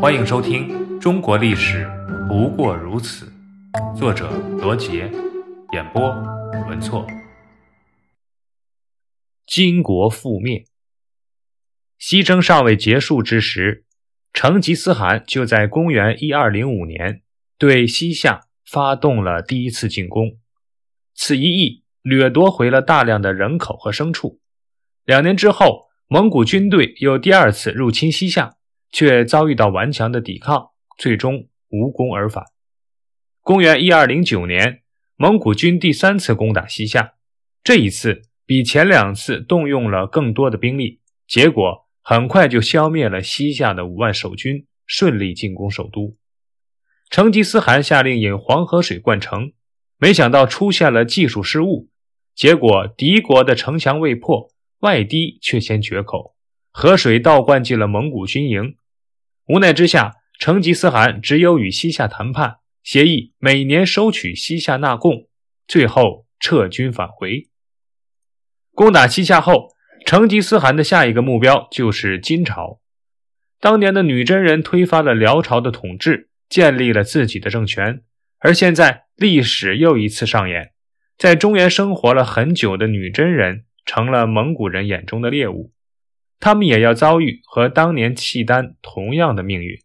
欢迎收听《中国历史不过如此》，作者罗杰，演播文措。金国覆灭，西征尚未结束之时，成吉思汗就在公元一二零五年对西夏发动了第一次进攻。此一役掠夺回了大量的人口和牲畜。两年之后，蒙古军队又第二次入侵西夏。却遭遇到顽强的抵抗，最终无功而返。公元一二零九年，蒙古军第三次攻打西夏，这一次比前两次动用了更多的兵力，结果很快就消灭了西夏的五万守军，顺利进攻首都。成吉思汗下令引黄河水灌城，没想到出现了技术失误，结果敌国的城墙未破，外堤却先决口。河水倒灌进了蒙古军营，无奈之下，成吉思汗只有与西夏谈判，协议每年收取西夏纳贡，最后撤军返回。攻打西夏后，成吉思汗的下一个目标就是金朝。当年的女真人推翻了辽朝的统治，建立了自己的政权，而现在历史又一次上演，在中原生活了很久的女真人成了蒙古人眼中的猎物。他们也要遭遇和当年契丹同样的命运。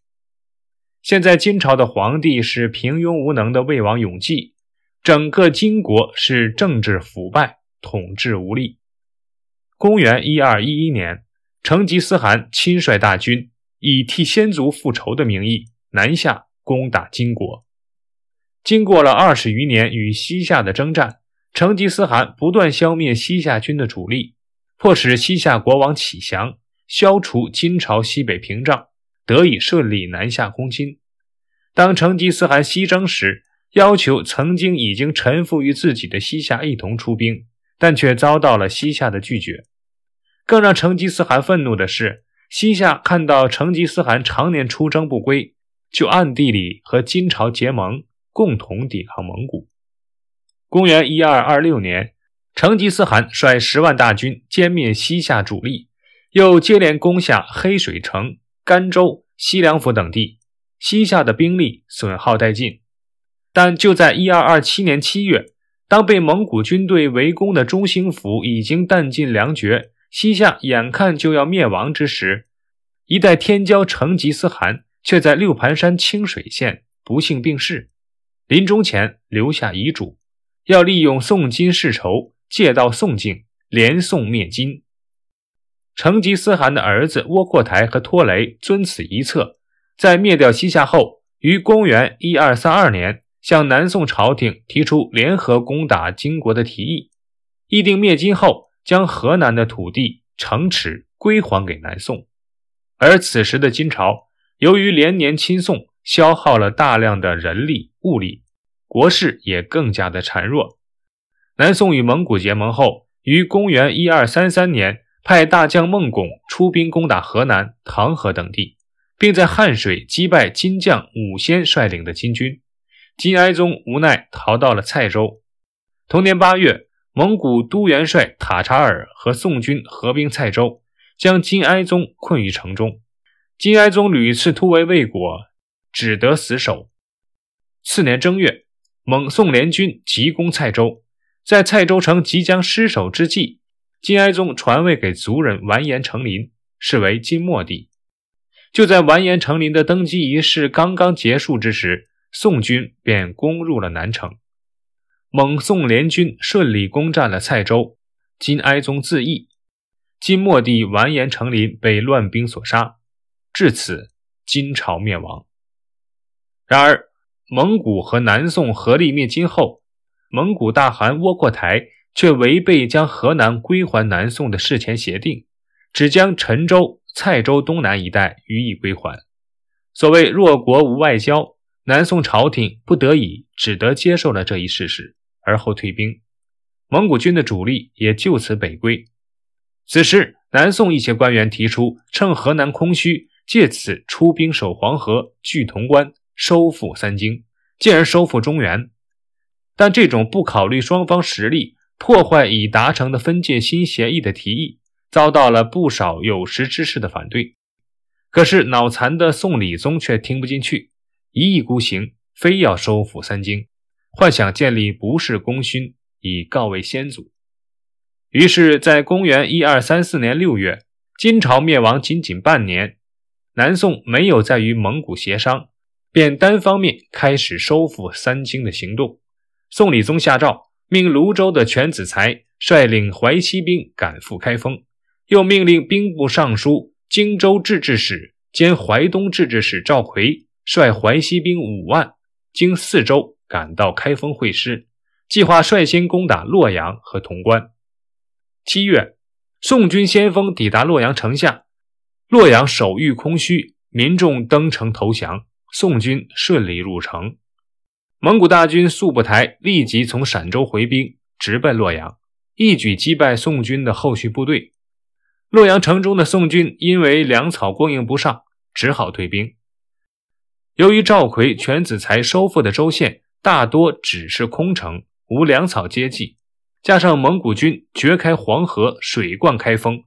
现在金朝的皇帝是平庸无能的魏王永济，整个金国是政治腐败、统治无力。公元一二一一年，成吉思汗亲率大军，以替先祖复仇的名义南下攻打金国。经过了二十余年与西夏的征战，成吉思汗不断消灭西夏军的主力。迫使西夏国王启降，消除金朝西北屏障，得以顺利南下攻金。当成吉思汗西征时，要求曾经已经臣服于自己的西夏一同出兵，但却遭到了西夏的拒绝。更让成吉思汗愤怒的是，西夏看到成吉思汗常年出征不归，就暗地里和金朝结盟，共同抵抗蒙古。公元一二二六年。成吉思汗率十万大军歼灭西夏主力，又接连攻下黑水城、甘州、西凉府等地，西夏的兵力损耗殆尽。但就在一二二七年七月，当被蒙古军队围攻的中兴府已经弹尽粮绝，西夏眼看就要灭亡之时，一代天骄成吉思汗却在六盘山清水县不幸病逝，临终前留下遗嘱，要利用宋金世仇。借道宋境，连宋灭金。成吉思汗的儿子窝阔台和拖雷遵此一策，在灭掉西夏后，于公元一二三二年向南宋朝廷提出联合攻打金国的提议，议定灭金后将河南的土地、城池归还给南宋。而此时的金朝，由于连年亲宋，消耗了大量的人力物力，国势也更加的孱弱。南宋与蒙古结盟后，于公元一二三三年派大将孟拱出兵攻打河南、唐河等地，并在汉水击败金将武仙率领的金军。金哀宗无奈逃到了蔡州。同年八月，蒙古都元帅塔察尔和宋军合兵蔡州，将金哀宗困于城中。金哀宗屡次突围未果，只得死守。次年正月，蒙宋联军急攻蔡州。在蔡州城即将失守之际，金哀宗传位给族人完颜成林，是为金末帝。就在完颜成林的登基仪式刚刚结束之时，宋军便攻入了南城，蒙宋联军顺利攻占了蔡州，金哀宗自缢，金末帝完颜成林被乱兵所杀，至此金朝灭亡。然而，蒙古和南宋合力灭金后。蒙古大汗窝阔台却违背将河南归还南宋的事前协定，只将陈州、蔡州东南一带予以归还。所谓弱国无外交，南宋朝廷不得已只得接受了这一事实，而后退兵。蒙古军的主力也就此北归。此时，南宋一些官员提出，趁河南空虚，借此出兵守黄河、据潼关，收复三京，进而收复中原。但这种不考虑双方实力、破坏已达成的分界新协议的提议，遭到了不少有识之士的反对。可是脑残的宋理宗却听不进去，一意孤行，非要收复三京，幻想建立不世功勋，以告慰先祖。于是，在公元一二三四年六月，金朝灭亡仅仅半年，南宋没有再与蒙古协商，便单方面开始收复三京的行动。宋理宗下诏，命泸州的全子才率领淮西兵赶赴开封，又命令兵部尚书。荆州制置使兼淮东制置使赵奎率淮西兵五万，经四州赶到开封会师，计划率先攻打洛阳和潼关。七月，宋军先锋抵达洛阳城下，洛阳守御空虚，民众登城投降，宋军顺利入城。蒙古大军速不台立即从陕州回兵，直奔洛阳，一举击败宋军的后续部队。洛阳城中的宋军因为粮草供应不上，只好退兵。由于赵奎、全子才收复的州县大多只是空城，无粮草接济，加上蒙古军掘开黄河，水灌开封，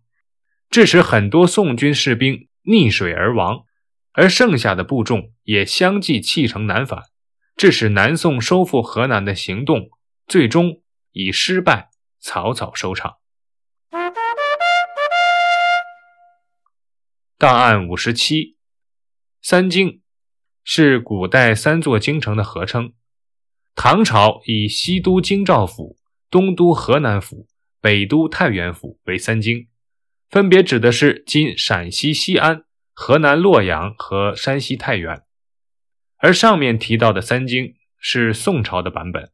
致使很多宋军士兵溺水而亡，而剩下的部众也相继弃城南返，致使南宋收复河南的行动最终以失败草草收场。档案五十七，三京是古代三座京城的合称。唐朝以西都京兆府、东都河南府、北都太原府为三京，分别指的是今陕西西安、河南洛阳和山西太原。而上面提到的三京是宋朝的版本，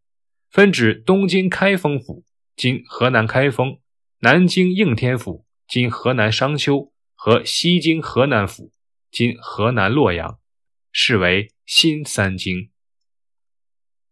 分指东京开封府（今河南开封）、南京应天府（今河南商丘）。和西京河南府（今河南洛阳）是为新三京。